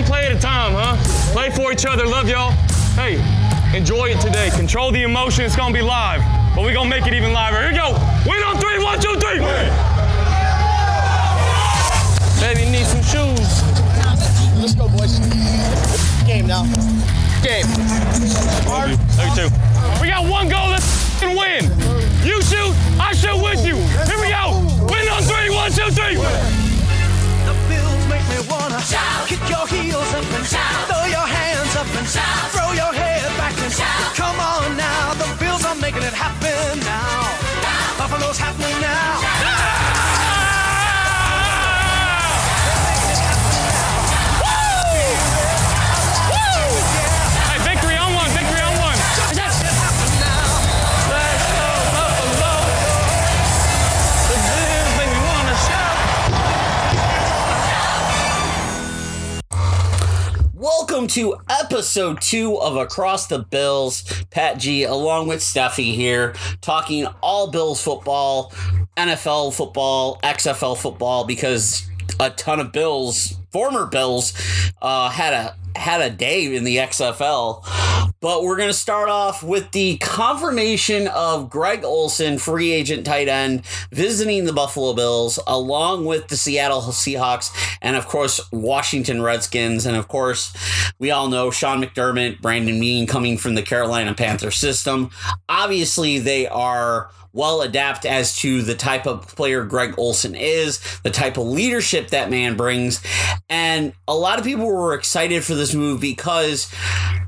one play at a time, huh? Play for each other. Love y'all. Hey, enjoy it today. Control the emotion. It's gonna be live, but we're gonna make it even liver. Here we go. Win on three. One, two, three. Baby, need some shoes. Let's go, boys. Game now. Game. Love you. Love you too. We got one goal. Let's f***ing win. You shoot. I shoot with you. Here we go. Win on three. One, two, three. The bills make me wanna shout. Up and shout. Throw your hands up and shout. Throw your head back and shout. Come on now, the bills are making it happen now. Buffalo's happening now. Hey, Welcome to episode two of Across the Bills. Pat G, along with Steffi here, talking all Bills football, NFL football, XFL football, because a ton of Bills, former Bills, uh, had a had a day in the XFL. But we're going to start off with the confirmation of Greg Olsen, free agent tight end, visiting the Buffalo Bills, along with the Seattle Seahawks, and of course, Washington Redskins. And of course, we all know Sean McDermott, Brandon Beane coming from the Carolina Panther system. Obviously, they are well adapt as to the type of player Greg Olsen is, the type of leadership that man brings. And a lot of people were excited for this move because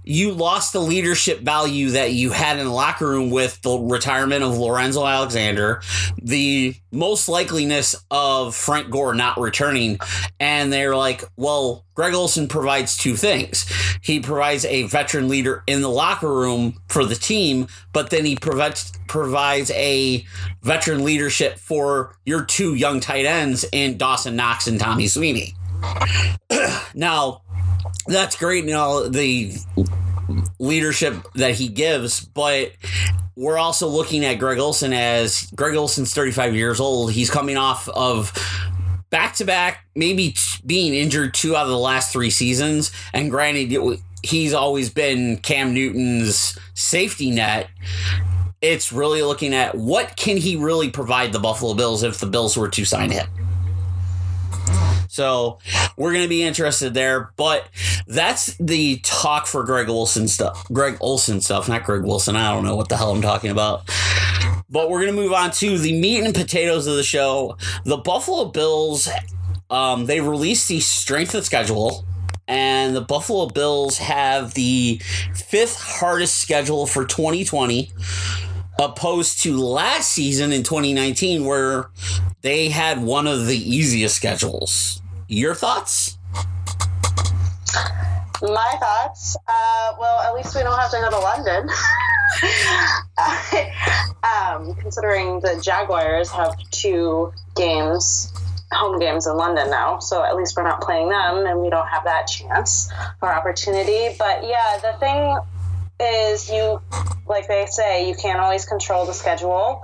you lost the leadership value that you had in the locker room with the retirement of Lorenzo Alexander, the most likeliness of Frank Gore not returning. And they're like, well, Greg Olsen provides two things. He provides a veteran leader in the locker room for the team, but then he provides provides a veteran leadership for your two young tight ends in Dawson Knox and Tommy Sweeney. now, that's great, you know, the leadership that he gives, but we're also looking at Greg Olsen as Greg Olsen's 35 years old. He's coming off of back to back, maybe being injured two out of the last three seasons. And granted, he's always been Cam Newton's safety net. It's really looking at what can he really provide the Buffalo Bills if the Bills were to sign him. So we're going to be interested there, but that's the talk for Greg Olsen stuff. Greg Olsen stuff, not Greg Wilson. I don't know what the hell I'm talking about. But we're going to move on to the meat and potatoes of the show. The Buffalo Bills, um, they released the strength of schedule, and the Buffalo Bills have the fifth hardest schedule for 2020 opposed to last season in 2019 where they had one of the easiest schedules. Your thoughts? My thoughts. Uh, well, at least we don't have to go to London. um, considering the Jaguars have two games, home games in London now, so at least we're not playing them, and we don't have that chance or opportunity. But yeah, the thing is, you like they say, you can't always control the schedule.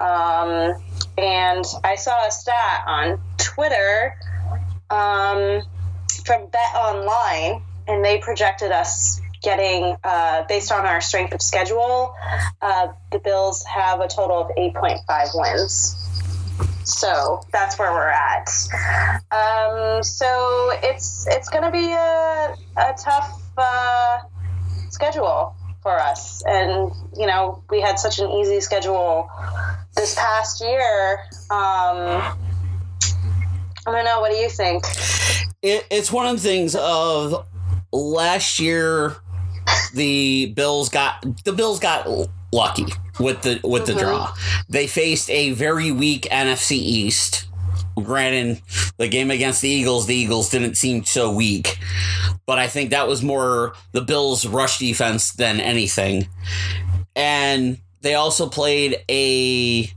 Um, and I saw a stat on Twitter um, from Bet Online, and they projected us getting, uh, based on our strength of schedule, uh, the Bills have a total of 8.5 wins. So that's where we're at. Um, so it's it's going to be a, a tough uh, schedule for us, and you know we had such an easy schedule this past year. Um, I don't know. What do you think? It, it's one of the things of last year. The Bills got the Bills got lucky with the with the mm-hmm. draw. They faced a very weak NFC East. Granted, the game against the Eagles, the Eagles didn't seem so weak, but I think that was more the Bills' rush defense than anything. And they also played a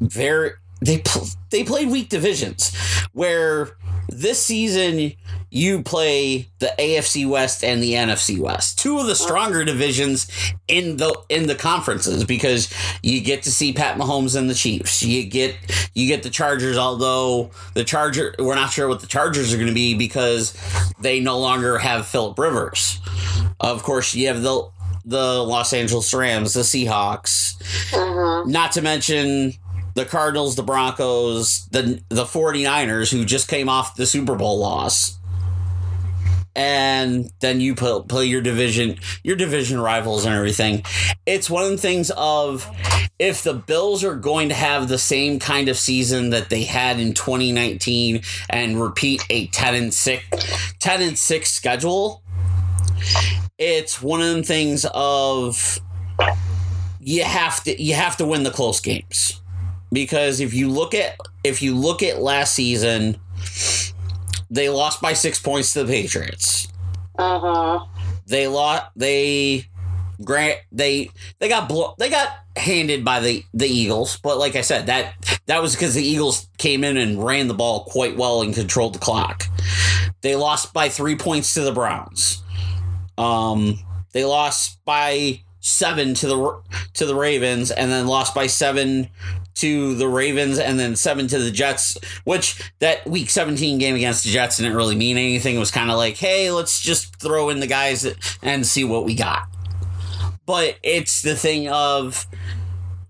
very they pl- they played weak divisions where this season you play the AFC West and the NFC West, two of the stronger divisions in the in the conferences because you get to see Pat Mahomes and the Chiefs. You get you get the Chargers, although the Charger we're not sure what the Chargers are going to be because they no longer have Philip Rivers. Of course, you have the the Los Angeles Rams, the Seahawks, uh-huh. not to mention the Cardinals, the Broncos, the the 49ers who just came off the Super Bowl loss. And then you play, play your division, your division rivals and everything. It's one of the things of if the Bills are going to have the same kind of season that they had in 2019 and repeat a 10 and 6 10 and 6 schedule, it's one of them things of you have to you have to win the close games because if you look at if you look at last season they lost by 6 points to the Patriots. Uh-huh. They lost they grant they they got blo- they got handed by the the Eagles, but like I said that that was because the Eagles came in and ran the ball quite well and controlled the clock. They lost by 3 points to the Browns. Um, they lost by seven to the to the Ravens, and then lost by seven to the Ravens, and then seven to the Jets. Which that Week 17 game against the Jets didn't really mean anything. It was kind of like, hey, let's just throw in the guys and see what we got. But it's the thing of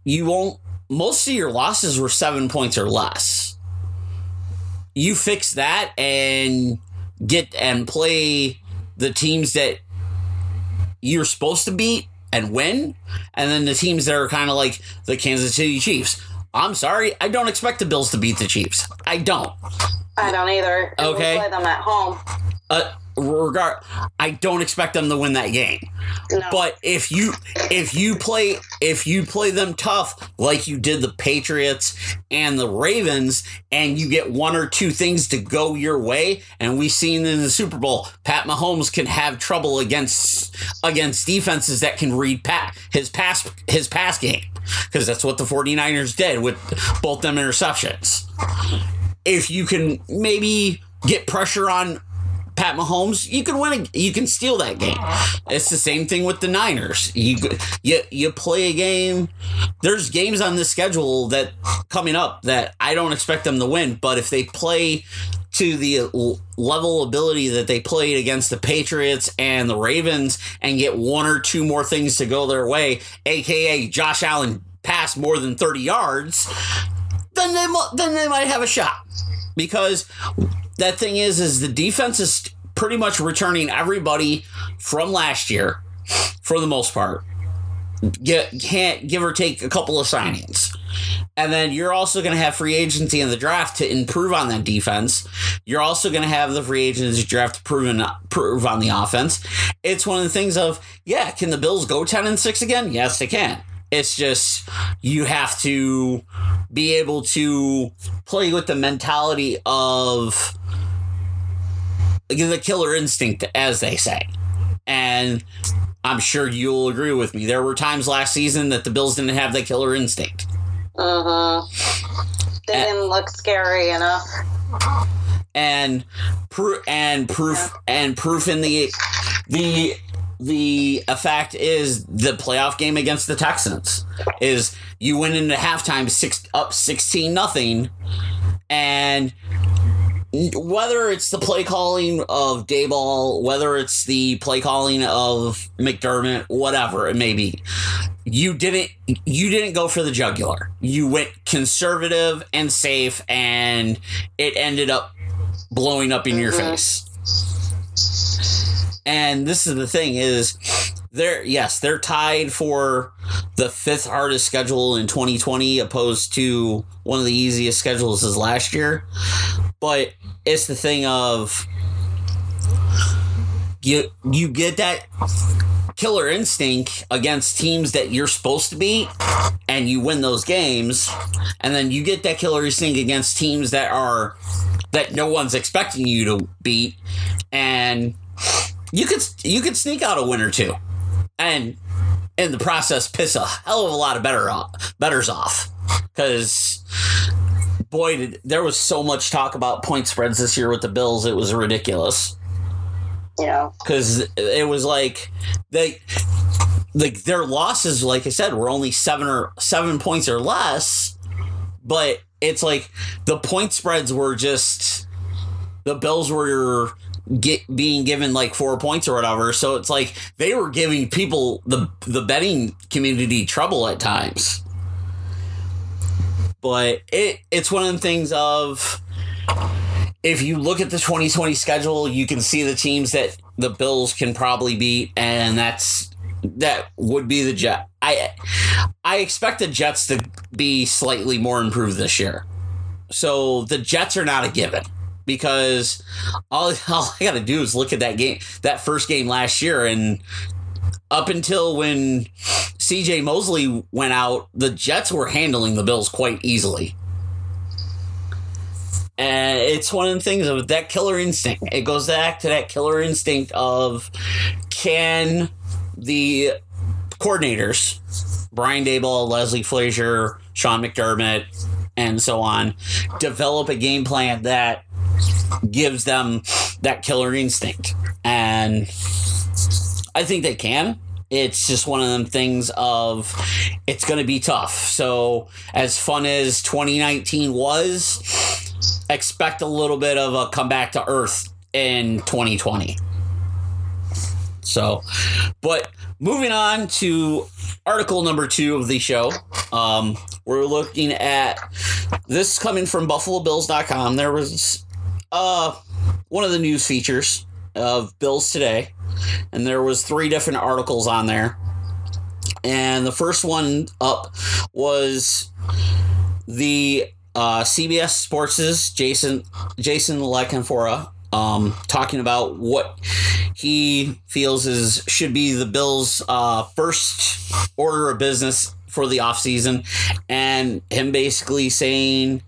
you won't. Most of your losses were seven points or less. You fix that and get and play the teams that you're supposed to beat and win, and then the teams that are kind of like the Kansas City Chiefs. I'm sorry, I don't expect the Bills to beat the Chiefs. I don't. I don't either. And Okay. We play them at home. Uh, regard, I don't expect them to win that game. No. But if you if you play if you play them tough like you did the Patriots and the Ravens and you get one or two things to go your way and we've seen in the Super Bowl Pat Mahomes can have trouble against against defenses that can read pat his pass his pass game because that's what the 49ers did with both them interceptions. If you can maybe get pressure on Pat Mahomes, you can win. A, you can steal that game. It's the same thing with the Niners. You you you play a game. There's games on this schedule that coming up that I don't expect them to win, but if they play to the level ability that they played against the Patriots and the Ravens and get one or two more things to go their way, aka Josh Allen pass more than 30 yards, then they then they might have a shot because that thing is is the defense is pretty much returning everybody from last year for the most part get, can't give or take a couple of signings and then you're also going to have free agency in the draft to improve on that defense. You're also going to have the free agency draft to prove, and, prove on the offense. It's one of the things of, yeah, can the Bills go 10 and 6 again? Yes, they can. It's just you have to be able to play with the mentality of the killer instinct, as they say. And I'm sure you'll agree with me. There were times last season that the Bills didn't have that killer instinct. Mm-hmm. They Uh, didn't look scary enough. and proof and proof and proof in the the the fact is the playoff game against the Texans is you went into halftime six up sixteen nothing, and whether it's the play calling of Daboll, whether it's the play calling of McDermott, whatever it may be, you didn't you didn't go for the jugular. You went conservative and safe, and it ended up blowing up in your mm-hmm. face. And this is the thing is they're yes, they're tied for the fifth hardest schedule in 2020 opposed to one of the easiest schedules as last year. But it's the thing of you you get that killer instinct against teams that you're supposed to beat and you win those games and then you get that killer instinct against teams that are that no one's expecting you to beat and you could you could sneak out a win or two and in the process piss a hell of a lot of better off, betters off because boy, did, there was so much talk about point spreads this year with the Bills. It was ridiculous Yeah. because it was like they like their losses like i said were only seven or seven points or less but it's like the point spreads were just the bills were get being given like four points or whatever so it's like they were giving people the the betting community trouble at times but it it's one of the things of if you look at the 2020 schedule, you can see the teams that the Bills can probably beat, and that's that would be the Jet. I I expect the Jets to be slightly more improved this year. So the Jets are not a given because all, all I got to do is look at that game, that first game last year, and up until when CJ Mosley went out, the Jets were handling the Bills quite easily. And it's one of the things of that killer instinct. It goes back to that killer instinct of can the coordinators, Brian Daboll, Leslie Frazier, Sean McDermott, and so on, develop a game plan that gives them that killer instinct. And I think they can. It's just one of them things of it's going to be tough. So, as fun as 2019 was, expect a little bit of a comeback to earth in 2020. So, but moving on to article number two of the show, um, we're looking at this coming from BuffaloBills.com. There was uh, one of the news features of Bills Today, and there was three different articles on there. And the first one up was the uh, CBS Sports's Jason Jason La Canfora um, talking about what he feels is should be the Bills' uh, first order of business for the offseason and him basically saying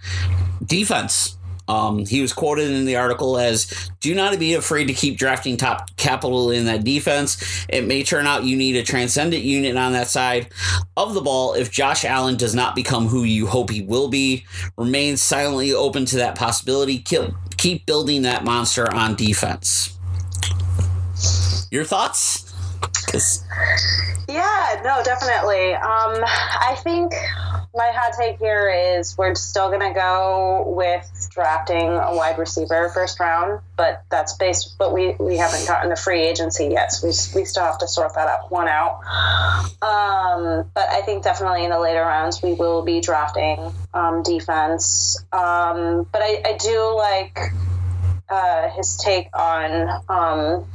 defense. Um, he was quoted in the article as Do not be afraid to keep drafting top capital in that defense. It may turn out you need a transcendent unit on that side of the ball if Josh Allen does not become who you hope he will be. Remain silently open to that possibility. Keep, keep building that monster on defense. Your thoughts? Yeah, no, definitely. Um, I think my hot take here is we're still going to go with drafting a wide receiver first round, but that's based. But we we haven't gotten the free agency yet, so we we still have to sort that out one out. Um, but I think definitely in the later rounds we will be drafting um, defense. Um, but I, I do like uh, his take on. Um,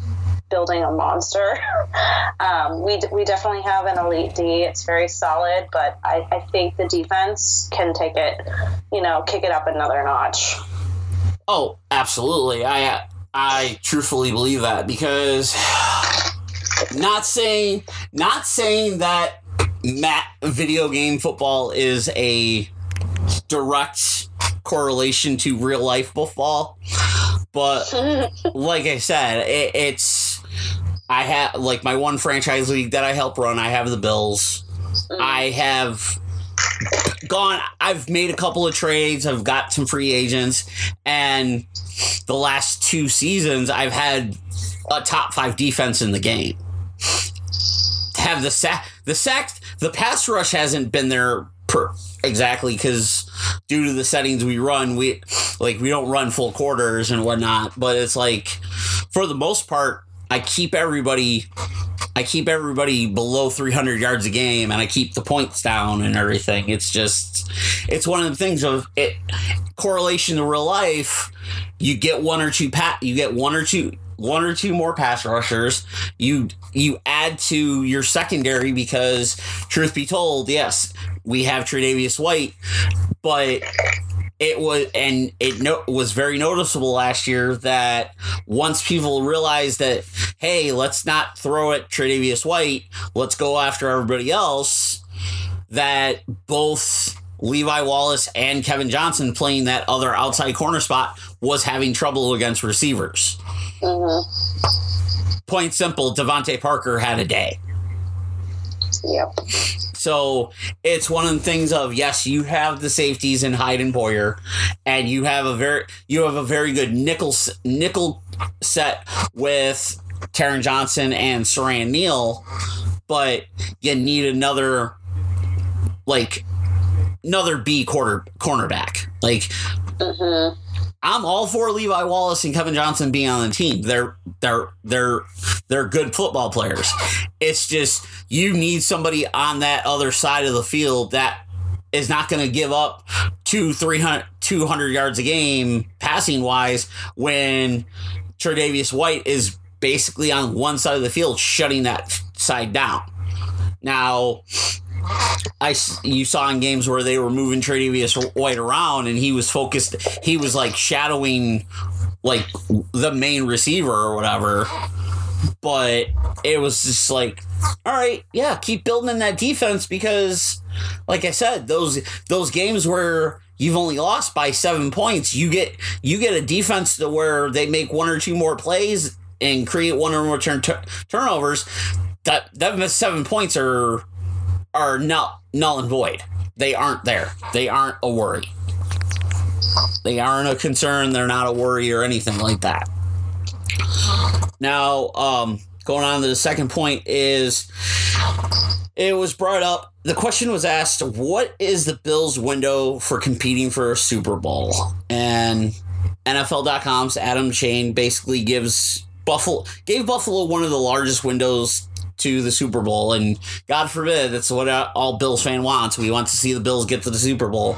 building a monster. um, we, we definitely have an elite D. It's very solid, but I, I think the defense can take it, you know, kick it up another notch. Oh, absolutely. I I truthfully believe that because not saying not saying that Matt video game football is a direct correlation to real life football, but like I said, it, it's I have like my one franchise league that I help run. I have the Bills. Mm. I have gone I've made a couple of trades, I've got some free agents, and the last two seasons I've had a top five defense in the game. Have the sack the sack the pass rush hasn't been there per exactly because due to the settings we run, we like we don't run full quarters and whatnot, but it's like for the most part, I keep everybody I keep everybody below 300 yards a game and I keep the points down and everything. It's just, it's one of the things of it correlation to real life. You get one or two pat, you get one or two, one or two more pass rushers. You, you add to your secondary because truth be told, yes, we have Tre'Davious White, but it was and it no, was very noticeable last year that once people realized that hey let's not throw at Tre'Davious White let's go after everybody else that both Levi Wallace and Kevin Johnson playing that other outside corner spot was having trouble against receivers. Mm-hmm. Point simple DeVante Parker had a day. Yep. So it's one of the things of yes, you have the safeties in Hyde and Boyer, and you have a very you have a very good nickel nickel set with Taron Johnson and Siran Neal, but you need another like another B quarter cornerback. Like mm-hmm. I'm all for Levi Wallace and Kevin Johnson being on the team. They're they're they're they're good football players. It's just you need somebody on that other side of the field that is not going to give up two, 300, 200 yards a game passing wise when Tre'Davious White is basically on one side of the field shutting that side down. Now, I you saw in games where they were moving Tre'Davious White around and he was focused. He was like shadowing like the main receiver or whatever. But it was just like, all right, yeah, keep building in that defense because, like I said, those those games where you've only lost by seven points, you get you get a defense to where they make one or two more plays and create one or more turn, tur- turnovers. That that seven points are are null, null and void. They aren't there. They aren't a worry. They aren't a concern. They're not a worry or anything like that. Now, um, going on to the second point is it was brought up. The question was asked, "What is the Bills' window for competing for a Super Bowl?" And NFL.com's Adam Schein basically gives Buffalo gave Buffalo one of the largest windows to the Super Bowl, and God forbid that's what all Bills fan wants. We want to see the Bills get to the Super Bowl.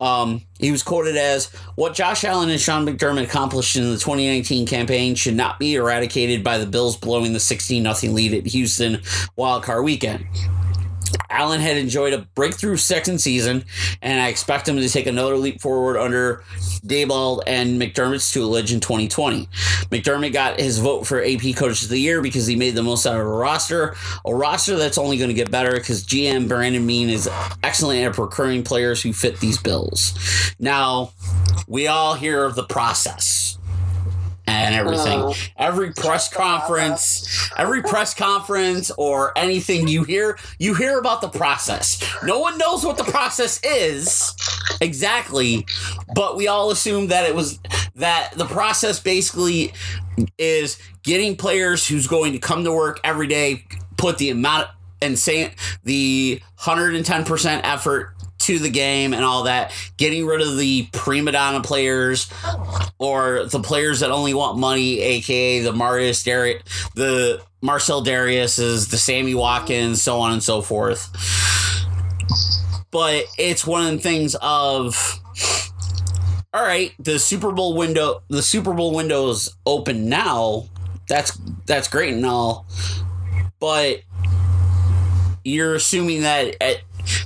Um, he was quoted as, "What Josh Allen and Sean McDermott accomplished in the 2019 campaign should not be eradicated by the Bills blowing the 16 0 lead at Houston Wild Card weekend." Allen had enjoyed a breakthrough second season, and I expect him to take another leap forward under Daboll and McDermott's tutelage in 2020. McDermott got his vote for AP Coach of the Year because he made the most out of a roster, a roster that's only going to get better because GM Brandon Beane is excellent at procuring players who fit these bills. Now, we all hear of the process and everything. Every press conference, every press conference or anything you hear, you hear about the process. No one knows what the process is exactly, but we all assume that it was that the process basically is getting players who's going to come to work every day, put the amount and say the 110% effort to the game and all that, getting rid of the prima donna players or the players that only want money, aka the Marius Darius, the Marcell Dareus's, the Sammy Watkins, so on and so forth. But it's one of the things of all right, the Super Bowl window the Super Bowl window is open now. That's that's great and all. But you're assuming that at,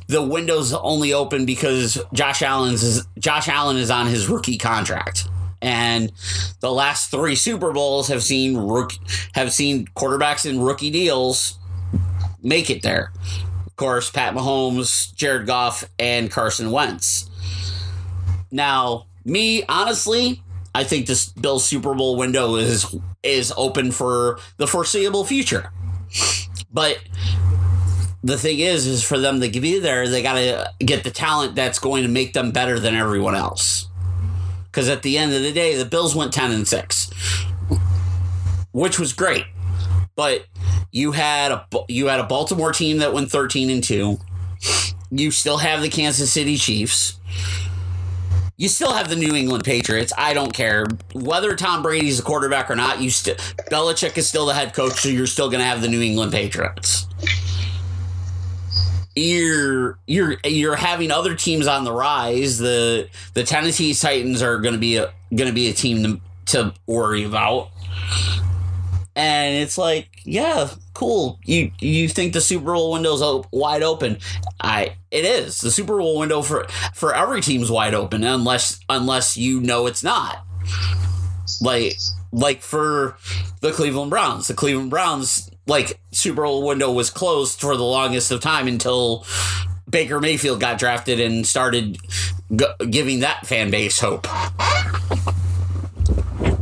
the window's only open because Josh Allen's is, Josh Allen is on his rookie contract. And the last three Super Bowls have seen rook, have seen quarterbacks in rookie deals make it there. Of course, Pat Mahomes, Jared Goff, and Carson Wentz. Now, me honestly, I think this Bill Super Bowl window is is open for the foreseeable future. But the thing is, is for them to be there, they got to get the talent that's going to make them better than everyone else. Because at the end of the day, the Bills went ten and six, which was great. But you had a you had a Baltimore team that went thirteen and two. You still have the Kansas City Chiefs. You still have the New England Patriots. I don't care whether Tom Brady's the quarterback or not. You still Belichick is still the head coach, so you're still going to have the New England Patriots you're you're you're having other teams on the rise. The the Tennessee Titans are going to be a going to be a team to, to worry about. And it's like, yeah, cool. You you think the Super Bowl window's op- wide open? I it is. The Super Bowl window for for every team's wide open unless unless you know it's not. Like like for the Cleveland Browns, the Cleveland Browns like Super Bowl window was closed for the longest of time until Baker Mayfield got drafted and started g- giving that fan base hope.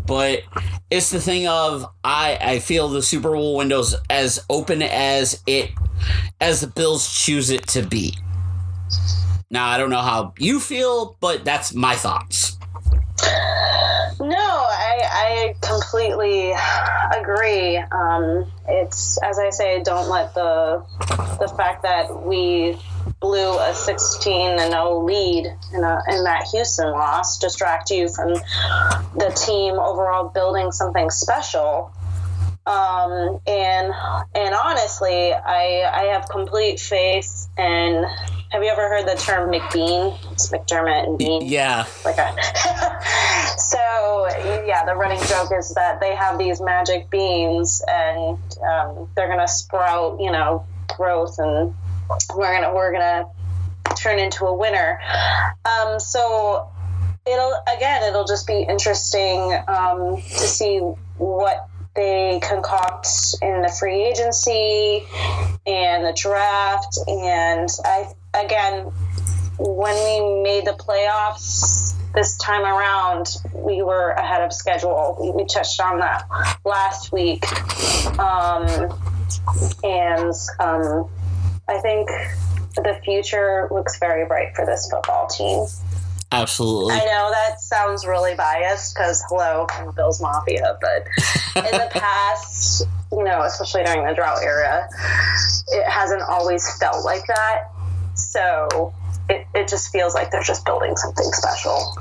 But it's the thing of I I feel the Super Bowl windows as open as it as the Bills choose it to be. Now, I don't know how you feel, but that's my thoughts. I, completely agree. Um, it's as I say, don't let the the fact that we blew a 16 and 0 lead in, a, in that Houston loss distract you from the team overall building something special. Um, and and honestly, I I have complete faith in. Have you ever heard the term McBean? It's McDermott and Beane. Yeah. Like a, so yeah, the running joke is that they have these magic beans and um, they're gonna sprout, you know, growth, and we're gonna we're gonna turn into a winner. Um, so it'll again, it'll just be interesting um, to see what they concoct in the free agency and the draft. And I, again, when we made the playoffs this time around, we were ahead of schedule. We, we touched on that last week. Um, and um, I think the future looks very bright for this football team. Absolutely. I know that sounds really biased because hello, I'm Bills Mafia, but in the past, you know, especially during the drought era, it hasn't always felt like that. So it, it just feels like they're just building something special.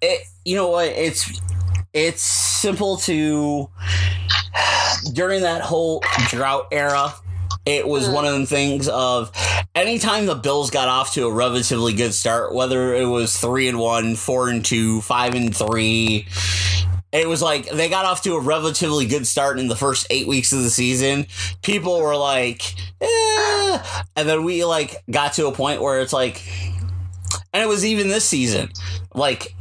it, you know what? It's it's simple to during that whole drought era. It was mm. one of the things of anytime the Bills got off to a relatively good start, whether it was three and one, four and two, five and three, it was like they got off to a relatively good start in the first eight weeks of the season. People were like, eh. and then we like got to a point where it's like, and it was even this season, like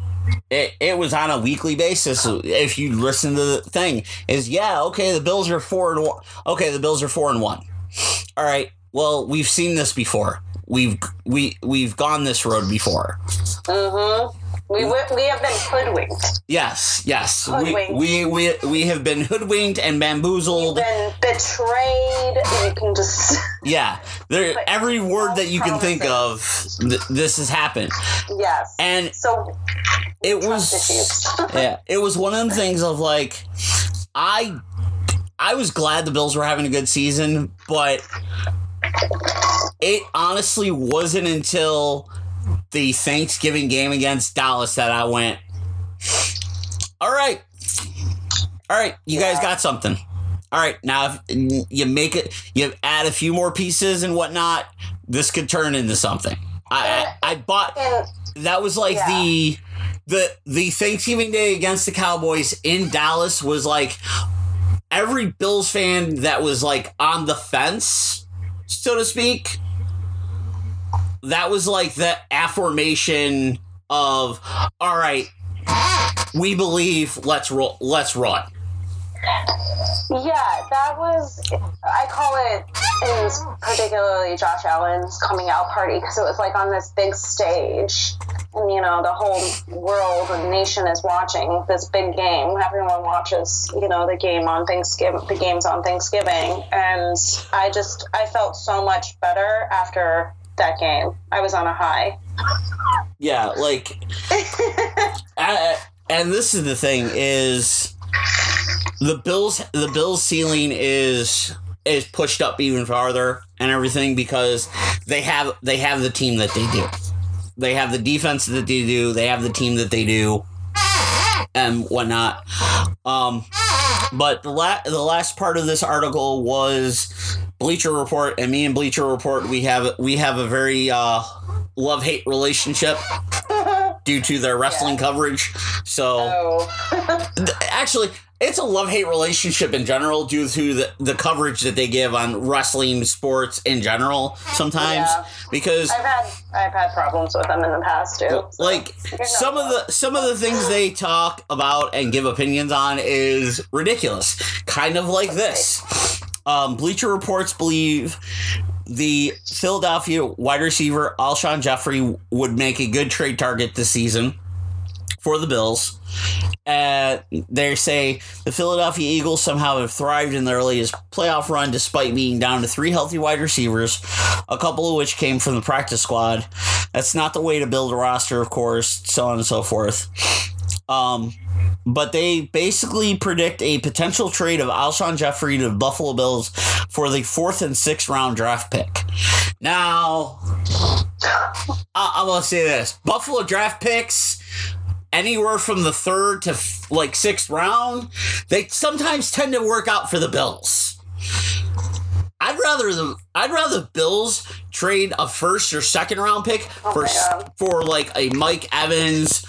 it, it was on a weekly basis. If you listen to the thing, is yeah, okay, the Bills are four and one. Okay, the Bills are four and one. All right. Well, we've seen this before. We've we we've gone this road before. Mm-hmm. We, we, we have been hoodwinked, Yes, yes. We, Hoodwinked. we we we have been hoodwinked and bamboozled. been betrayed. You can just Yeah, there. But Every word that you can think of, th- this has happened, yes. and So it was yeah, it was one of them things of like, I, I was glad the Bills were having a good season, but it honestly wasn't until the Thanksgiving game against Dallas that I went, all right, all right, you guys got something. All right, now if you make it, you add a few more pieces and whatnot, this could turn into something. I I, I bought that was like Yeah. the the the Thanksgiving Day against the Cowboys in Dallas was like every Bills fan that was like on the fence, so to speak. That was like the affirmation of all right, we believe, let's roll, let's run. Yeah, that was, I call it, in particularly Josh Allen's coming out party because it was like on this big stage. And, you know, the whole world and nation is watching this big game. Everyone watches, you know, the game on Thanksgiving, the games on Thanksgiving. And I just, I felt so much better after that game. I was on a high. Yeah, like, I- and this is the thing is the Bills the Bills ceiling is is pushed up even farther and everything because they have they have the team that they do. They have the defense that they do. They have the team that they do, and whatnot. Um, but the la- the last part of this article was Bleacher Report, and me and Bleacher Report we have we have a very uh, love hate relationship due to their wrestling coverage. So th- actually, it's a love hate relationship in general due to the, the coverage that they give on wrestling sports in general sometimes Yeah. because I've had, I've had problems with them in the past too. So, like some of the some of the things they talk about and give opinions on is ridiculous kind of like this um, bleacher reports believe the philadelphia wide receiver alshon jeffery would make a good trade target this season for the Bills. Uh, they say the Philadelphia Eagles somehow have thrived in their earliest playoff run despite being down to three healthy wide receivers, a couple of which came from the practice squad. That's not the way to build a roster, of course, so on and so forth. Um, but they basically predict a potential trade of Alshon Jeffery to the Buffalo Bills for the fourth and sixth round draft pick. Now, I- I'm gonna say this: Buffalo draft picks, anywhere from the third to f- like sixth round, they sometimes tend to work out for the Bills. I'd rather the I'd rather the Bills trade a first or second round pick oh, for s- for like a Mike Evans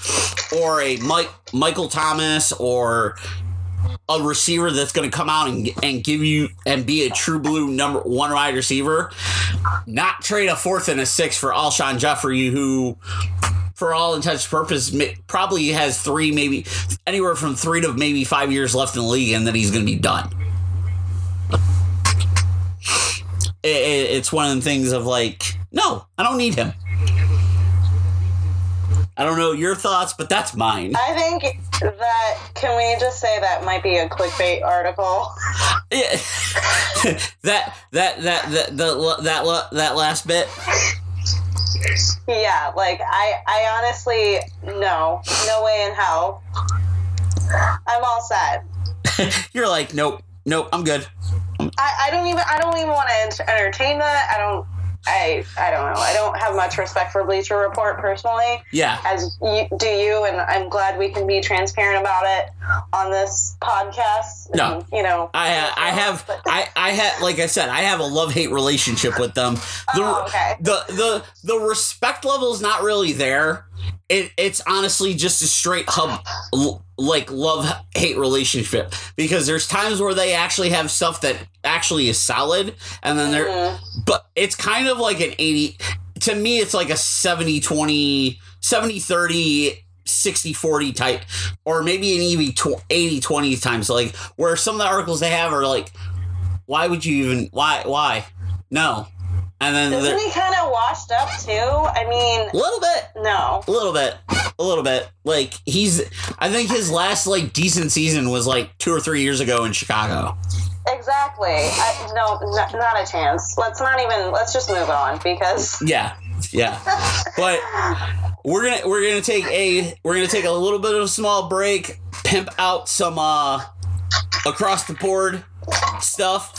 or a Mike Michael Thomas or a receiver that's going to come out and, and give you and be a true blue number one wide receiver, not trade a fourth and a sixth for Alshon Jeffery, who, for all intents and purposes, probably has three, maybe anywhere from three to maybe five years left in the league, and then he's going to be done. It, it, it's one of the things of like, no, I don't need him. I don't know your thoughts, but that's mine. I think that can we just say that might be a clickbait article? Yeah. that that that that the, that that last bit. yeah, like I I honestly no, no way in hell. I'm all set. You're like, nope, nope, I'm good. I, I don't even I don't even want to entertain that. I don't I I don't know. I don't have much respect for Bleacher Report personally. Yeah, as you, do you, and I'm glad we can be transparent about it on this podcast. No. and, you know, I uh, I have I I had like I said I have a love hate relationship with them. The, Oh, okay. the the the respect level is not really there. It it's honestly just a straight hub like love hate relationship. Because there's times where they actually have stuff that actually is solid and then there mm-hmm. but it's kind of like an 80 to me it's like a 70 20 70 30 60 40 type or maybe an EV tw- 80 20 times. Like where some of the articles they have are like why would you even why why? No and then isn't there- he kind of washed up too? I mean, a little bit no. a little bit a little bit like he's i think his last like decent season was like two or three years ago in chicago Exactly. I, no, n- not a chance. Let's not even. Let's just move on because yeah yeah but we're gonna we're gonna take a we're gonna take a little bit of a small break pimp out some uh across the board stuff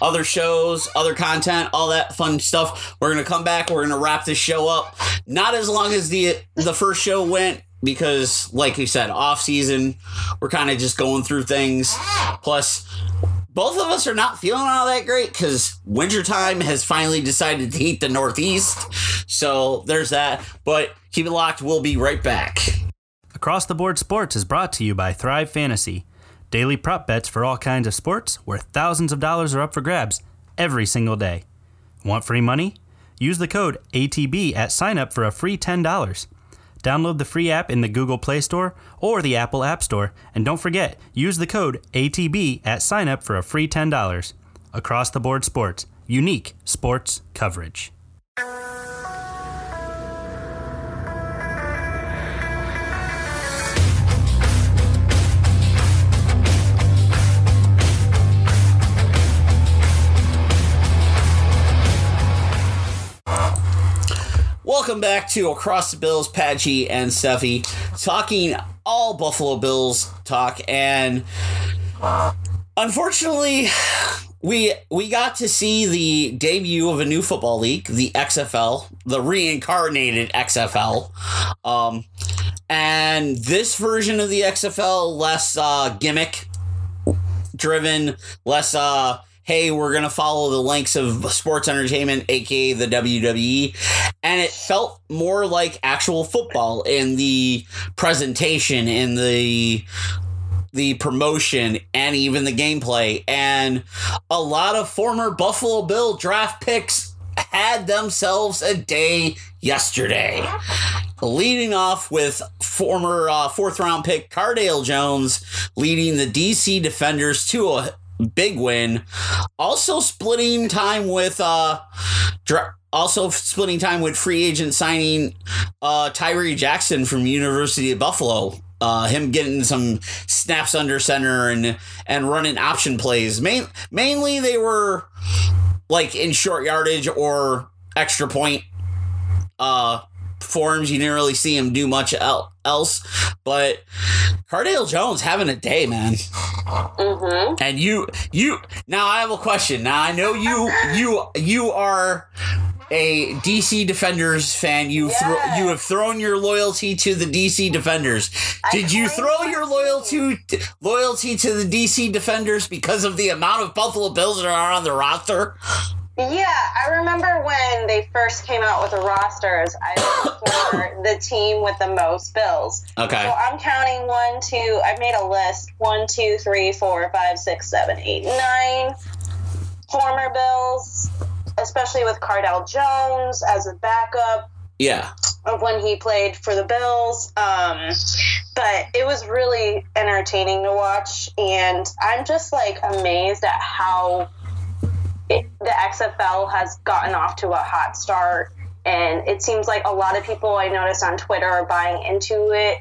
other shows other content all that fun stuff. We're gonna come back. We're gonna wrap this show up. Not as long as the the first show went because like you said off season we're kind of just going through things. Plus both of us are not feeling all that great because wintertime has finally decided to heat the northeast. So there's that. But keep it locked we'll be right back. Across the Board Sports is brought to you by Thrive Fantasy. Daily prop bets for all kinds of sports where thousands of dollars are up for grabs every single day. Want free money? Use the code ATB at signup for a free $10. Download the free app in the Google Play Store or the Apple App Store, and don't forget, use the code ATB at signup for a free $10. Across the Board Sports, unique sports coverage. Welcome back to Across the Bills, Pat G and Steffi, talking all Buffalo Bills talk. And unfortunately, we we got to see the debut of a new football league, the XFL, the reincarnated XFL. Um, and this version of the XFL, less uh, gimmick driven, less uh hey, we're gonna follow the links of sports entertainment, aka the WWE. And it felt more like actual football in the presentation, in the the promotion and even the gameplay. And a lot of former Buffalo Bill draft picks had themselves a day yesterday. Leading off with former uh, fourth round pick Cardale Jones leading the DC Defenders to a big win. Also splitting time with uh also splitting time with free agent signing uh Tyree Jackson from University of Buffalo. Uh, him getting some snaps under center and and running option plays. Main, mainly they were like in short yardage or extra point uh forms. You didn't really see him do much el- else, but Cardale Jones having a day, man. Mm-hmm. And you, you now I have a question. Now I know you, you, you are a DC Defenders fan. You thro- you have thrown your loyalty to the DC Defenders. Did you throw your loyalty loyalty to the DC Defenders because of the amount of Buffalo Bills that are on the roster? Yeah, I remember when they first came out with the rosters, I looked for the team with the most bills. Okay. So I'm counting one, two, I've made a list one, two, three, four, five, six, seven, eight, nine former bills, especially with Cardale Jones as a backup Yeah. of when he played for the Bills. Um, but it was really entertaining to watch, and I'm just like amazed at how it, the XFL has gotten off to a hot start. And it seems like a lot of people I noticed on Twitter are buying into it.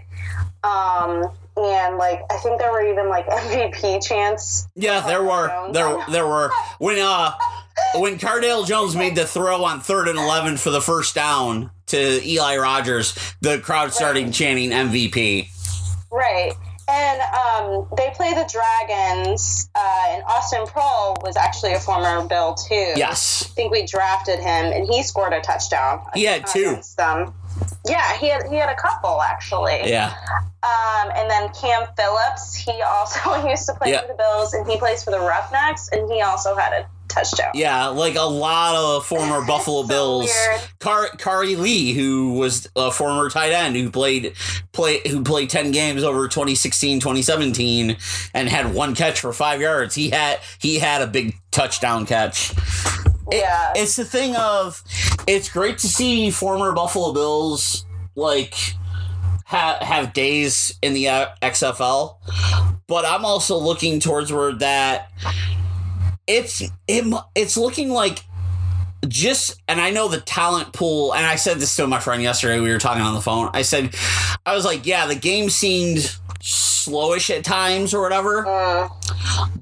Um, and like I think there were even like MVP chants. Yeah, there were there there were when uh when Cardale Jones made the throw on third and eleven for the first down to Eli Rogers, the crowd started chanting MVP. Right. And um, they play the Dragons, uh, and Austin Proehl was actually a former Bill too. Yes. I think we drafted him, and he scored a touchdown. He had two. them. Yeah, he had he had a couple actually. Yeah. Um, and then Cam Phillips, he also used to play Yeah. for the Bills, and he plays for the Roughnecks, and he also had a touchdown. Yeah, like a lot of former Buffalo So Bills. Car- Khari Lee, who was a former tight end who played play who played 10 games over 2016, 2017 and had one catch for 5 yards. He had he had a big touchdown catch. It- Yeah. it's the thing of it's great to see former Buffalo Bills like ha- have days in the uh, XFL, but I'm also looking towards where that it's it, it's looking like just and I know the talent pool and I said this to my friend yesterday we were talking on the phone. I said I was like, yeah, the game seemed slowish at times or whatever. Mm,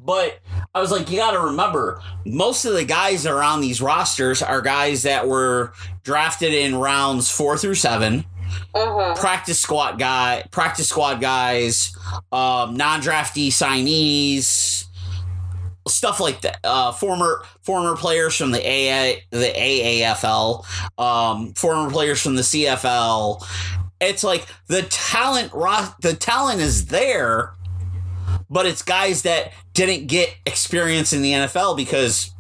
But I was like, you got to remember, most of the guys that are on these rosters are guys that were drafted in rounds four through 7 mhm. practice squad guy, practice squad guys, um, non-draftee signees, stuff like that. Uh, former former players from the AA, the AAFL, um, former players from the CFL. It's like the talent, the talent is there but it's guys that didn't get experience in the NFL because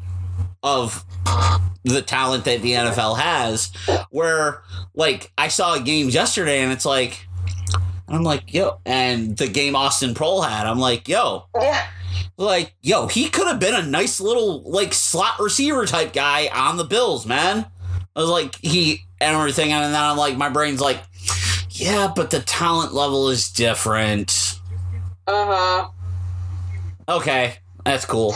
of the talent that the NFL has. Where, like, I saw games yesterday and it's like, I'm like, yo, and the game Austin Proehl had, I'm like, yo, Yeah. Like, yo, he could have been a nice little, like, slot receiver type guy on the Bills, man. I was like, he, and everything, and then I'm like, my brain's like, yeah, but the talent level is different. Mhm. Okay, that's cool.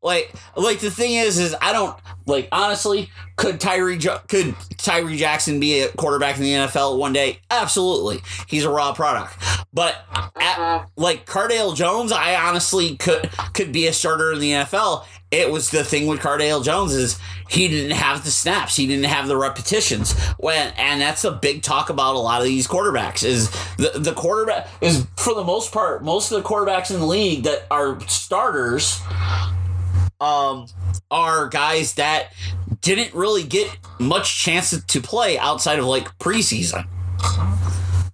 Like, like the thing is, is I don't like honestly. Could Tyree could Tyree Jackson be a quarterback in the NFL one day? Absolutely, he's a raw product. But at, like Cardale Jones, I honestly could could be a starter in the NFL. It was the thing with Cardale Jones is he didn't have the snaps, he didn't have the repetitions. When and that's a big talk about a lot of these quarterbacks is the the quarterback is for the most part most of the quarterbacks in the league that are starters um are guys that didn't really get much chance to play outside of like preseason.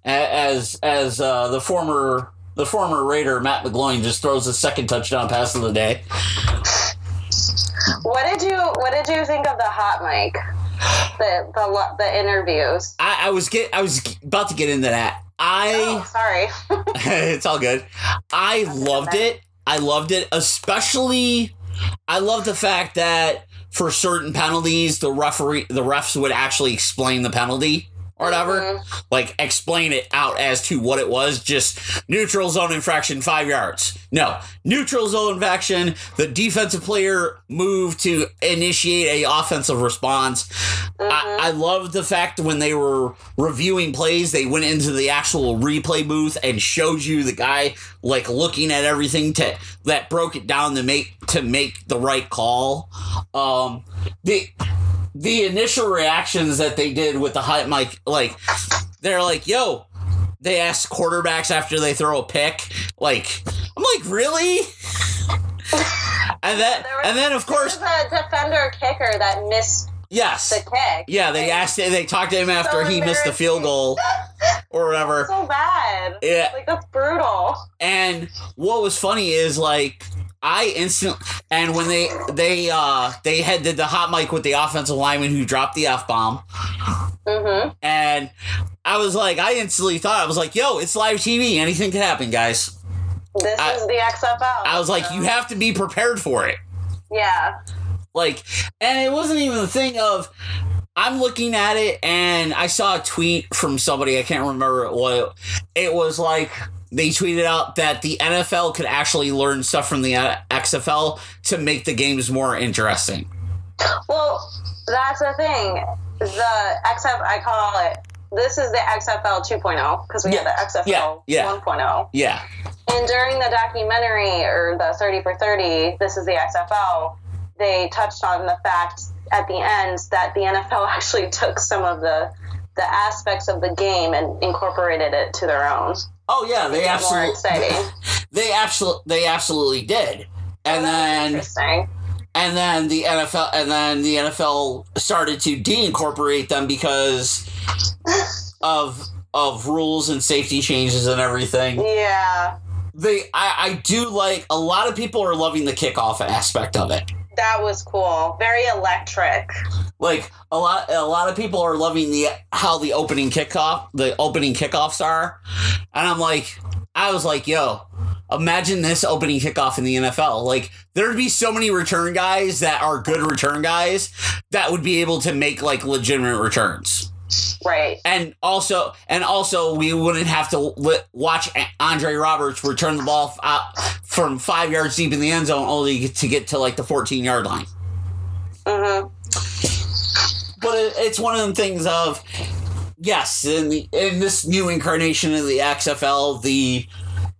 As as uh, the former the former Raider Matt McGloin just throws his second touchdown pass of the day. What did you What did you think of the hot mic? The the the interviews. I, I was get I was about to get into that. I Oh, sorry. it's all good. I loved it. I loved it, especially. I love the fact that for certain penalties, the referee, the refs would actually explain the penalty or whatever. Like explain it out as to what it was. Just neutral zone infraction, five yards. No, neutral zone infraction. The defensive player moved to initiate a offensive response. I, I love the fact when they were reviewing plays, they went into the actual replay booth and showed you the guy like looking at everything to that broke it down to make to make the right call. Um, the the initial reactions that they did with the hype mic, like they're like, "Yo," they ask quarterbacks after they throw a pick, like, "I'm like, really?" and then was- and then of course, a defender kicker that missed yes, the kick. yeah, they asked they talked to him after So he missed the field goal or whatever. So bad. Yeah. Like that's brutal. And what was funny is like I instant and when they they uh they had did the hot mic with the offensive lineman who dropped the f bomb, Mm-hmm. and I was like I instantly thought I was like yo it's live TV anything can happen guys. This I- is the XFL. I was like so- you have to be prepared for it. Yeah. Like, and it wasn't even the thing of I'm looking at it and I saw a tweet from somebody I can't remember what it was like. They tweeted out that the NFL could actually learn stuff from the XFL to make the games more interesting. Well, that's the thing. The XFL, I call it. This is the XFL 2.0 because we Yeah. had the XFL Yeah. Yeah. 1.0. Yeah, And during the documentary or the 30 for 30, this is the XFL, they touched on the fact at the end that the NFL actually took some of the the aspects of the game and incorporated it to their own. Oh yeah, they absolutely exciting. they absolutely they absolutely did. And oh, then Interesting. and then the NFL and then the NFL started to de-incorporate them because of of rules and safety changes and everything. Yeah, They I, I do like a lot of people are loving the kickoff aspect of it. That was cool. Very electric. Like a lot a lot of people are loving the how the opening kickoff the opening kickoffs are. And I'm like I was like, yo, imagine this opening kickoff in the NFL. Like there'd be so many return guys that are good return guys that would be able to make like legitimate returns. Right. And also, and also, we wouldn't have to watch Andre Roberts return the ball f- out from five yards deep in the end zone, only to get to like the 14 yard line. hmm But it, it's one of them things of yes, in the in this new incarnation of the XFL, the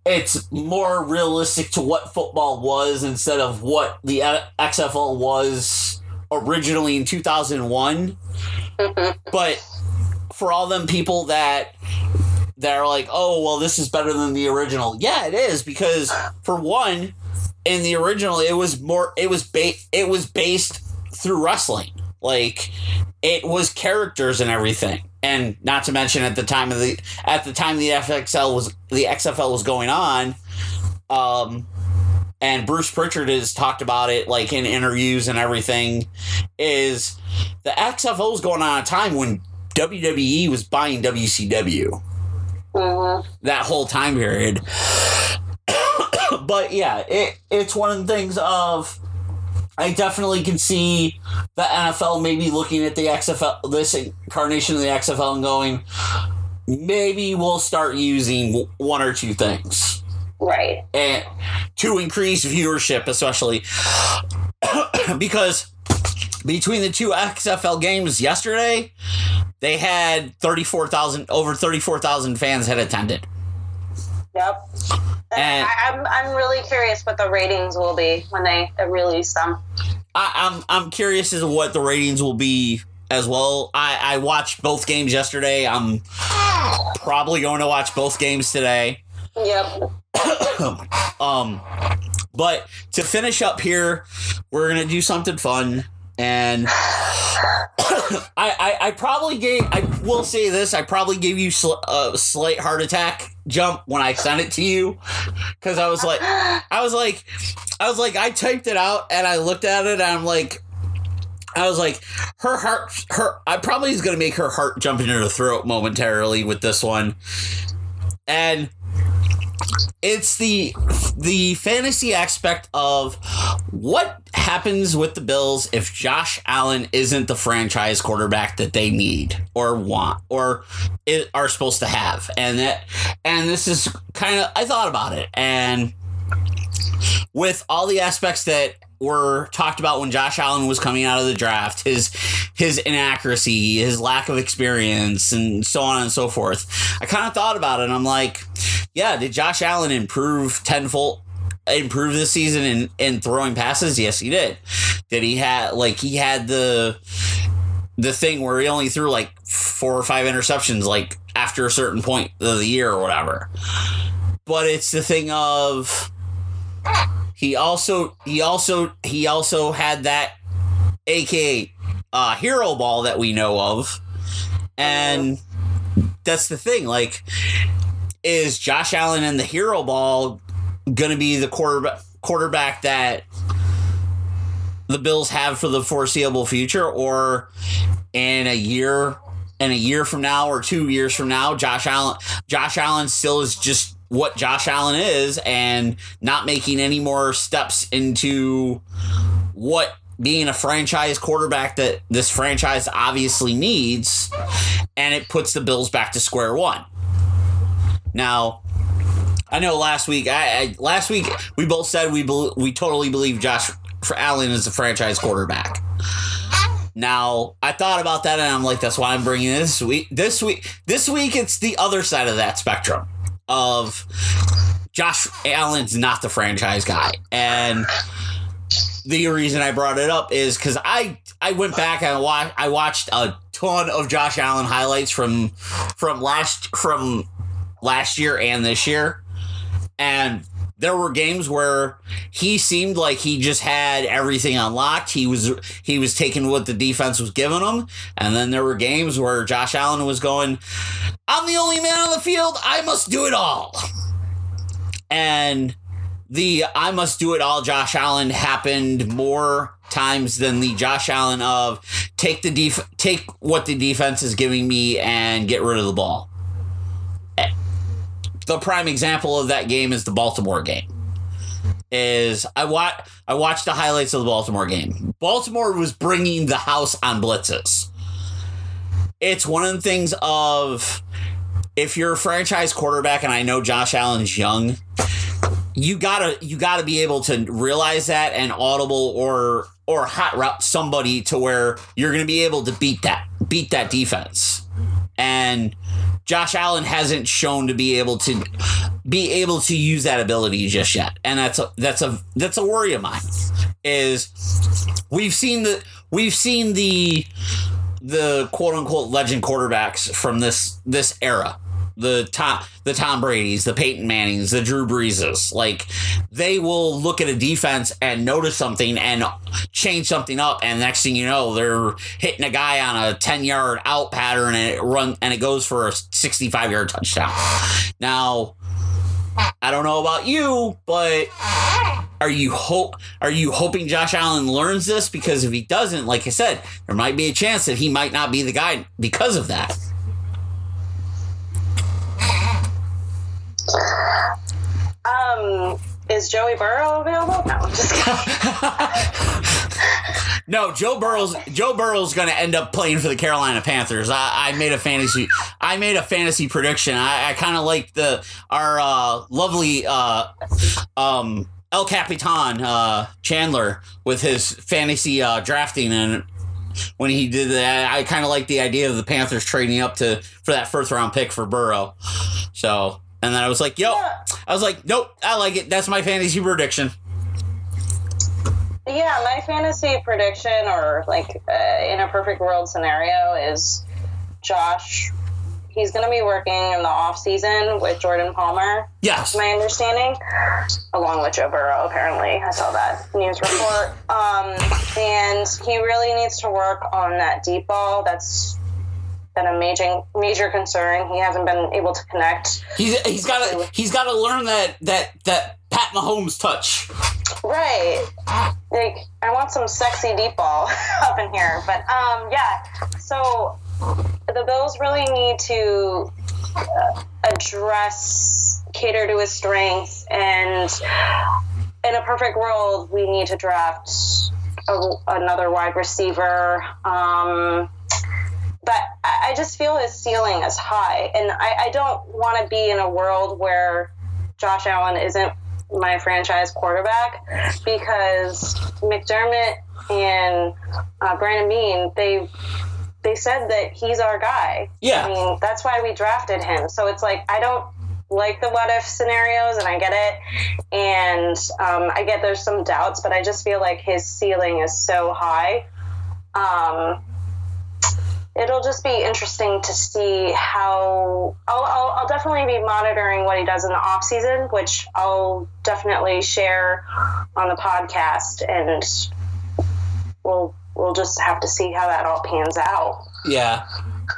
it's more realistic to what football was instead of what the XFL was originally in 2001. but for all them people that that are like, oh well, this is better than the original. Yeah, it is because for one, in the original, it was more. It was ba- It was based through wrestling. Like it was characters and everything, and not to mention at the time of the at the time the FXL was the XFL was going on. Um, and Bruce Pritchard has talked about it like in interviews and everything. Is the XFL was going on a time when WWE was buying WCW hmm that whole time period. but yeah, it it's one of the things of I definitely can see the NFL maybe looking at the XFL this incarnation of the XFL and going maybe we'll start using one or two things Right. and to increase viewership especially because between the two XFL games yesterday they had 34,000 over 34,000 fans had attended Yep. And And- I, I'm I'm really curious what the ratings will be when they release them. I, I'm I'm curious as to what the ratings will be as well. I, I watched both games yesterday. I'm probably going to watch both games today. Yep. Um, but to finish up here, we're gonna do something fun, and I, I I probably gave I will say this I probably gave you sl- a slight heart attack jump when I sent it to you. Because I was like I was like I was like I typed it out and I looked at it and I'm like I was like her heart her I probably is gonna make her heart jump into her throat momentarily with this one. And it's the the fantasy aspect of what happens with the Bills if Josh Allen isn't the franchise quarterback that they need or want or i- are supposed to have, and that and this is kind of I thought about it. And with all the aspects that were talked about when Josh Allen was coming out of the draft, his his inaccuracy, his lack of experience, and so on and so forth. I kind of thought about it. and I'm like, yeah, did Josh Allen improve tenfold? Improve this season in, in throwing passes? Yes, he did. Did he had like he had the the thing where he only threw like four or five interceptions like after a certain point of the year or whatever. But it's the thing of he also he also he also had that aka uh, hero ball that we know of. And that's the thing like is josh allen and the hero ball gonna be the quarterback quarterback that the bills have for the foreseeable future? Or in a year in a year from now or two years from now josh allen josh allen still is just what josh allen is and not making any more steps into what being a franchise quarterback that this franchise obviously needs and it puts the bills back to square one now I know last week. I, I last week we both said we bel we totally believe Josh Allen is a franchise quarterback. Now I thought about that and I'm like, that's why I'm bringing this week. This week, this week it's the other side of that spectrum of Josh Allen's not the franchise guy, and the reason I brought it up is because I I went back and watched I watched a ton of Josh Allen highlights from from last from last year and this year. And there were games where he seemed like he just had everything unlocked. He was he was taking what the defense was giving him, and then there were games where Josh Allen was going, "I'm the only man on the field. I must do it all." And the I must do it all Josh Allen happened more times than the Josh Allen of take the def- take what the defense is giving me and get rid of the ball the prime example of that game is the Baltimore game. Is I watch I watched the highlights of the Baltimore game. Baltimore was bringing the house on blitzes. It's one of the things of if you're a franchise quarterback, and I know Josh Allen's young, you gotta you gotta be able to realize that and audible or or hot route somebody to where you're gonna be able to beat that beat that defense. And Josh Allen hasn't shown to be able to be able to use that ability just yet, and that's a that's a that's a worry of mine. Is we've seen the we've seen the the quote unquote legend quarterbacks from this this era. The Tom the Tom Brady's, the Peyton Manning's, the Drew Breeses, like they will look at a defense and notice something and change something up, and next thing you know, they're hitting a guy on a ten yard out pattern and it run and it goes for a sixty five yard touchdown. Now, I don't know about you, but are you hope are you hoping Josh Allen learns this? Because if he doesn't, like I said, there might be a chance that he might not be the guy because of that. Um, is Joey Burrow available? No, I'm just kidding. No, Joe Burrow's Joe Burrow's going to end up playing for the Carolina Panthers. I, I made a fantasy I made a fantasy prediction. I, I kind of like the our uh, lovely uh, um, El Capitan uh, Chandler with his fantasy uh, drafting and when he did that, I kind of like the idea of the Panthers trading up to for that first round pick for Burrow. So, and then I was like, "Yo," I was like, "Nope, I like it. That's my fantasy prediction." Yeah, my fantasy prediction, or like uh, in a perfect world scenario, is Josh. He's going to be working in the off season with Jordan Palmer. Yes. My understanding, along with Joe Burrow. Apparently, I saw that news report. Um, and he really needs to work on that deep ball. That's been a major major concern. He hasn't been able to connect. He's he's got to he's got to learn that that that Pat Mahomes touch. Right. Like I want some sexy deep ball up in here. But um yeah. So the Bills really need to uh, address cater to his strengths. And in a perfect world, we need to draft a, another wide receiver. Um, but I, I just feel his ceiling is high, and I, I don't want to be in a world where Josh Allen isn't my franchise quarterback because McDermott and uh, Brandon Beane they they said that he's our guy. Yeah. I mean that's why we drafted him. So it's like I don't like the what if scenarios, and I get it, and um, I get there's some doubts, but I just feel like his ceiling is so high. Um, it'll just be interesting to see how I'll, I'll, I'll definitely be monitoring what he does in the off season which i'll definitely share on the podcast and we'll we'll just have to see how that all pans out. Yeah,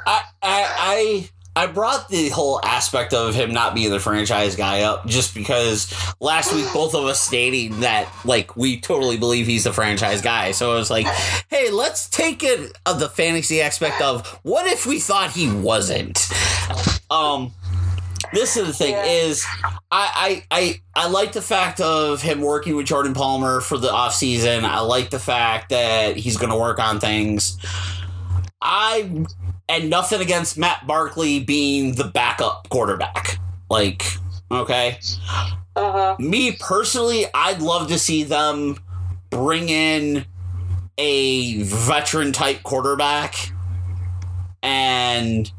I, I, I, brought the whole aspect of him not being the franchise guy up just because last week both of us stating that like we totally believe he's the franchise guy. So I was like, hey, let's take it of the fantasy aspect of what if we thought he wasn't. Um. This is the thing Yeah. is I, I I I like the fact of him working with Jordan Palmer for the offseason. I like the fact that he's gonna work on things. I and nothing against Matt Barkley being the backup quarterback. Like, okay. uh-huh Me personally, I'd love to see them bring in a veteran type quarterback and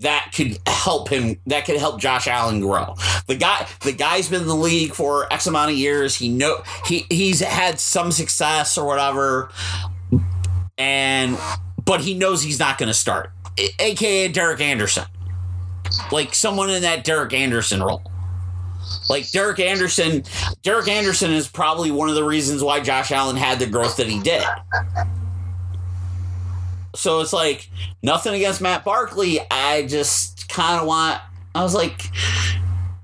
that could help him that could help Josh Allen grow. The guy the guy's been in the league for X amount of years. He know he he's had some success or whatever and but he knows he's not going to start. AKA Derek Anderson. Like someone in that Derek Anderson role. Like Derek Anderson, Derek Anderson is probably one of the reasons why Josh Allen had the growth that he did. So it's like nothing against Matt Barkley. I just kind of want. I was like,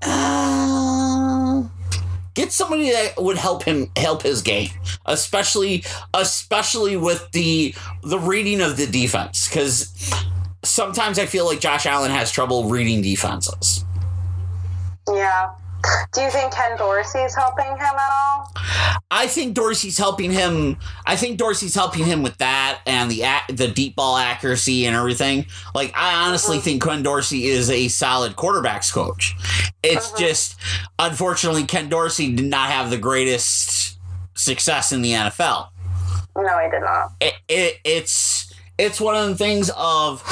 uh, get somebody that would help him help his game, especially especially with the the reading of the defense, because sometimes I feel like Josh Allen has trouble reading defenses. yeah do you think ken dorsey's helping him at all I think Dorsey's helping him. I think Dorsey's helping him with that and the the deep ball accuracy and everything. Like I honestly mm-hmm. think Ken Dorsey is a solid quarterbacks coach. It's mm-hmm. just unfortunately Ken Dorsey did not have the greatest success in the NFL. no i did not It, it it's it's one of the things of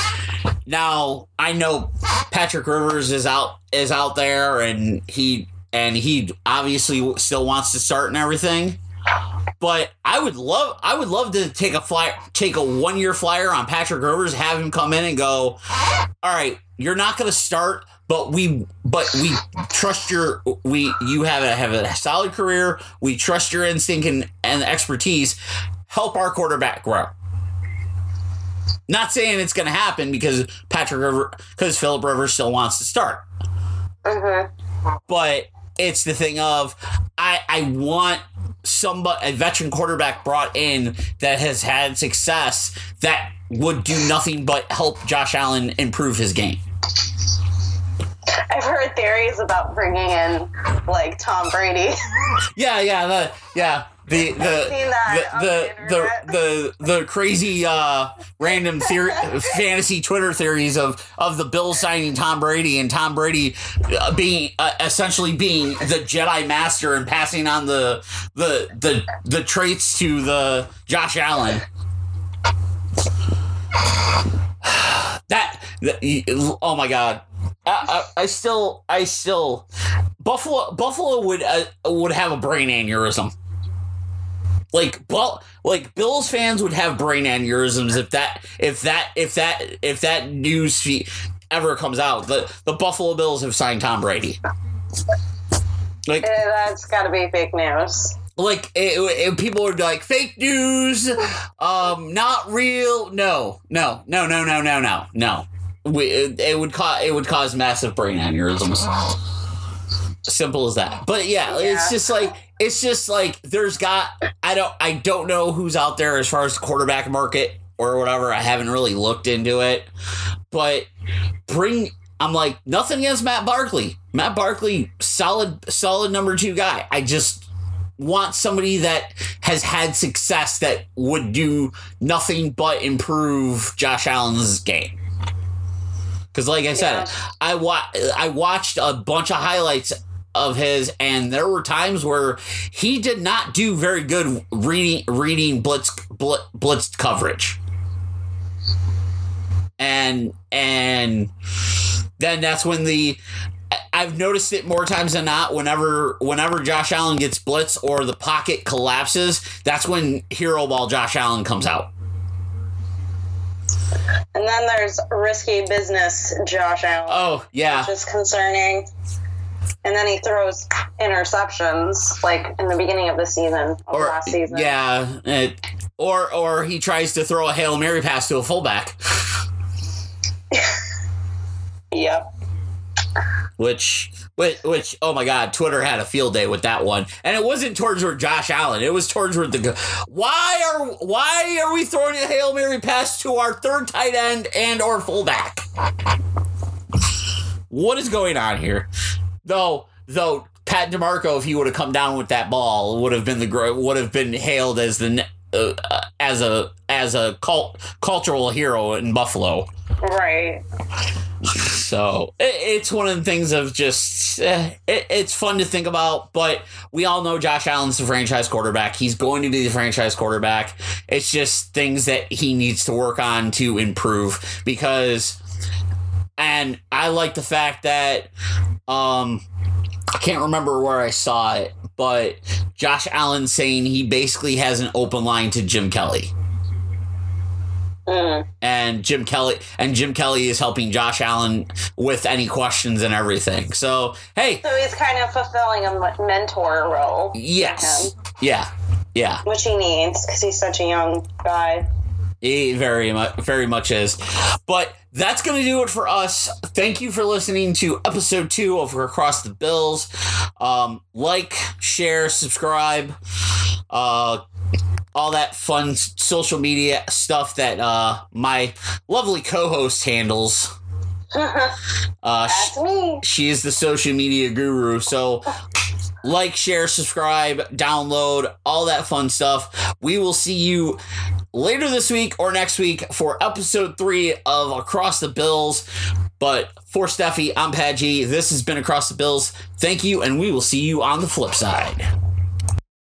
now I know Patrick Rivers is out is out there and he and he obviously still wants to start and everything. But I would love I would love to take a fly take a one year flyer on Patrick Rivers, have him come in and go, All right, you're not gonna start, but we but we trust your we you have a have a solid career, we trust your instinct and, and expertise. Help our quarterback grow. Not saying it's gonna happen because Patrick River because Philip Rivers still wants to start mm-hmm. but it's the thing of I I want somebody a veteran quarterback brought in that has had success that would do nothing but help Josh Allen improve his game. I've heard theories about bringing in like tom brady Yeah, yeah, the yeah. The the seen that on the, the the, the crazy uh random theory fantasy Twitter theories of of the Bills signing Tom Brady and Tom Brady uh, being uh, essentially being the Jedi master and passing on the the the the traits to the Josh Allen. That, that oh my god. I, I, I still I still Buffalo Buffalo would uh, would have a brain aneurysm. Like well, like Bills fans would have brain aneurysms if that if that if that if that news feed ever comes out. The the Buffalo Bills have signed Tom Brady. Like Eh, that's got to be fake news like it, it- people would be like fake news, um, not real. No, no, no, no, no, no, no, no. We, it, it would cause it would cause massive brain aneurysms. Simple as that. But yeah, it's just like it's just like there's got I don't I don't know who's out there as far as the quarterback market or whatever. I haven't really looked into it, but bring I'm like, nothing against Matt Barkley. Matt Barkley, solid, solid number two guy. I just want somebody that has had success that would do nothing but improve Josh Allen's game. Because, like I said, Yeah. I wa- I watched a bunch of highlights of his, and there were times where he did not do very good reading reading blitz blitz, blitz coverage. And and then that's when the I've noticed it more times than not. Whenever whenever Josh Allen gets blitz or the pocket collapses, that's when hero ball Josh Allen comes out. And then there's risky business Josh Allen, Oh yeah, which is concerning. And then he throws interceptions, like in the beginning of the season, of or last season. yeah, it, or or he tries to throw a hail mary pass to a fullback, Yep. which. Which, which, oh my God, Twitter had a field day with that one, and it wasn't towards where Josh Allen. It was towards where the. Why are why are we throwing a hail mary pass to our third tight end and or fullback? What is going on here? Though, though Pat DiMarco, if he would have come down with that ball, would have been the would have been hailed as the uh, as a as a cult, cultural hero in Buffalo. Right. So it, it's one of the things of just eh, it, it's fun to think about, but we all know Josh Allen's the franchise quarterback. He's going to be the franchise quarterback. It's just things that he needs to work on to improve because, and I like the fact that um I can't remember where I saw it, but Josh Allen saying he basically has an open line to Jim Kelly Mm. and Jim Kelly and Jim Kelly is helping Josh Allen with any questions and everything. So hey, So he's kind of fulfilling a mentor role. yes, yeah, yeah, which he needs because he's such a young guy. he very much, very much is. But that's gonna do it for us. Thank you for listening to episode two of Across the Bills. Um, like, share, subscribe. Uh, all that fun social media stuff that uh, my lovely co-host handles. Uh, sh- That's me. she is the social media guru. So, like, share, subscribe, download, all that fun stuff. We will see you later this week or next week for episode three of Across the Bills. But for Steffi, I'm Pat G. This has been Across the Bills. Thank you, and we will see you on the flip side.